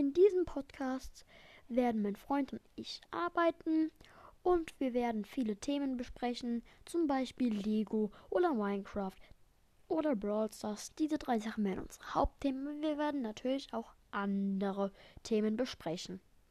In diesem Podcast werden mein Freund und ich arbeiten und wir werden viele Themen besprechen, zum Beispiel Lego oder Minecraft oder Brawl Stars. Diese drei Sachen werden unsere Hauptthemen. Wir werden natürlich auch andere Themen besprechen.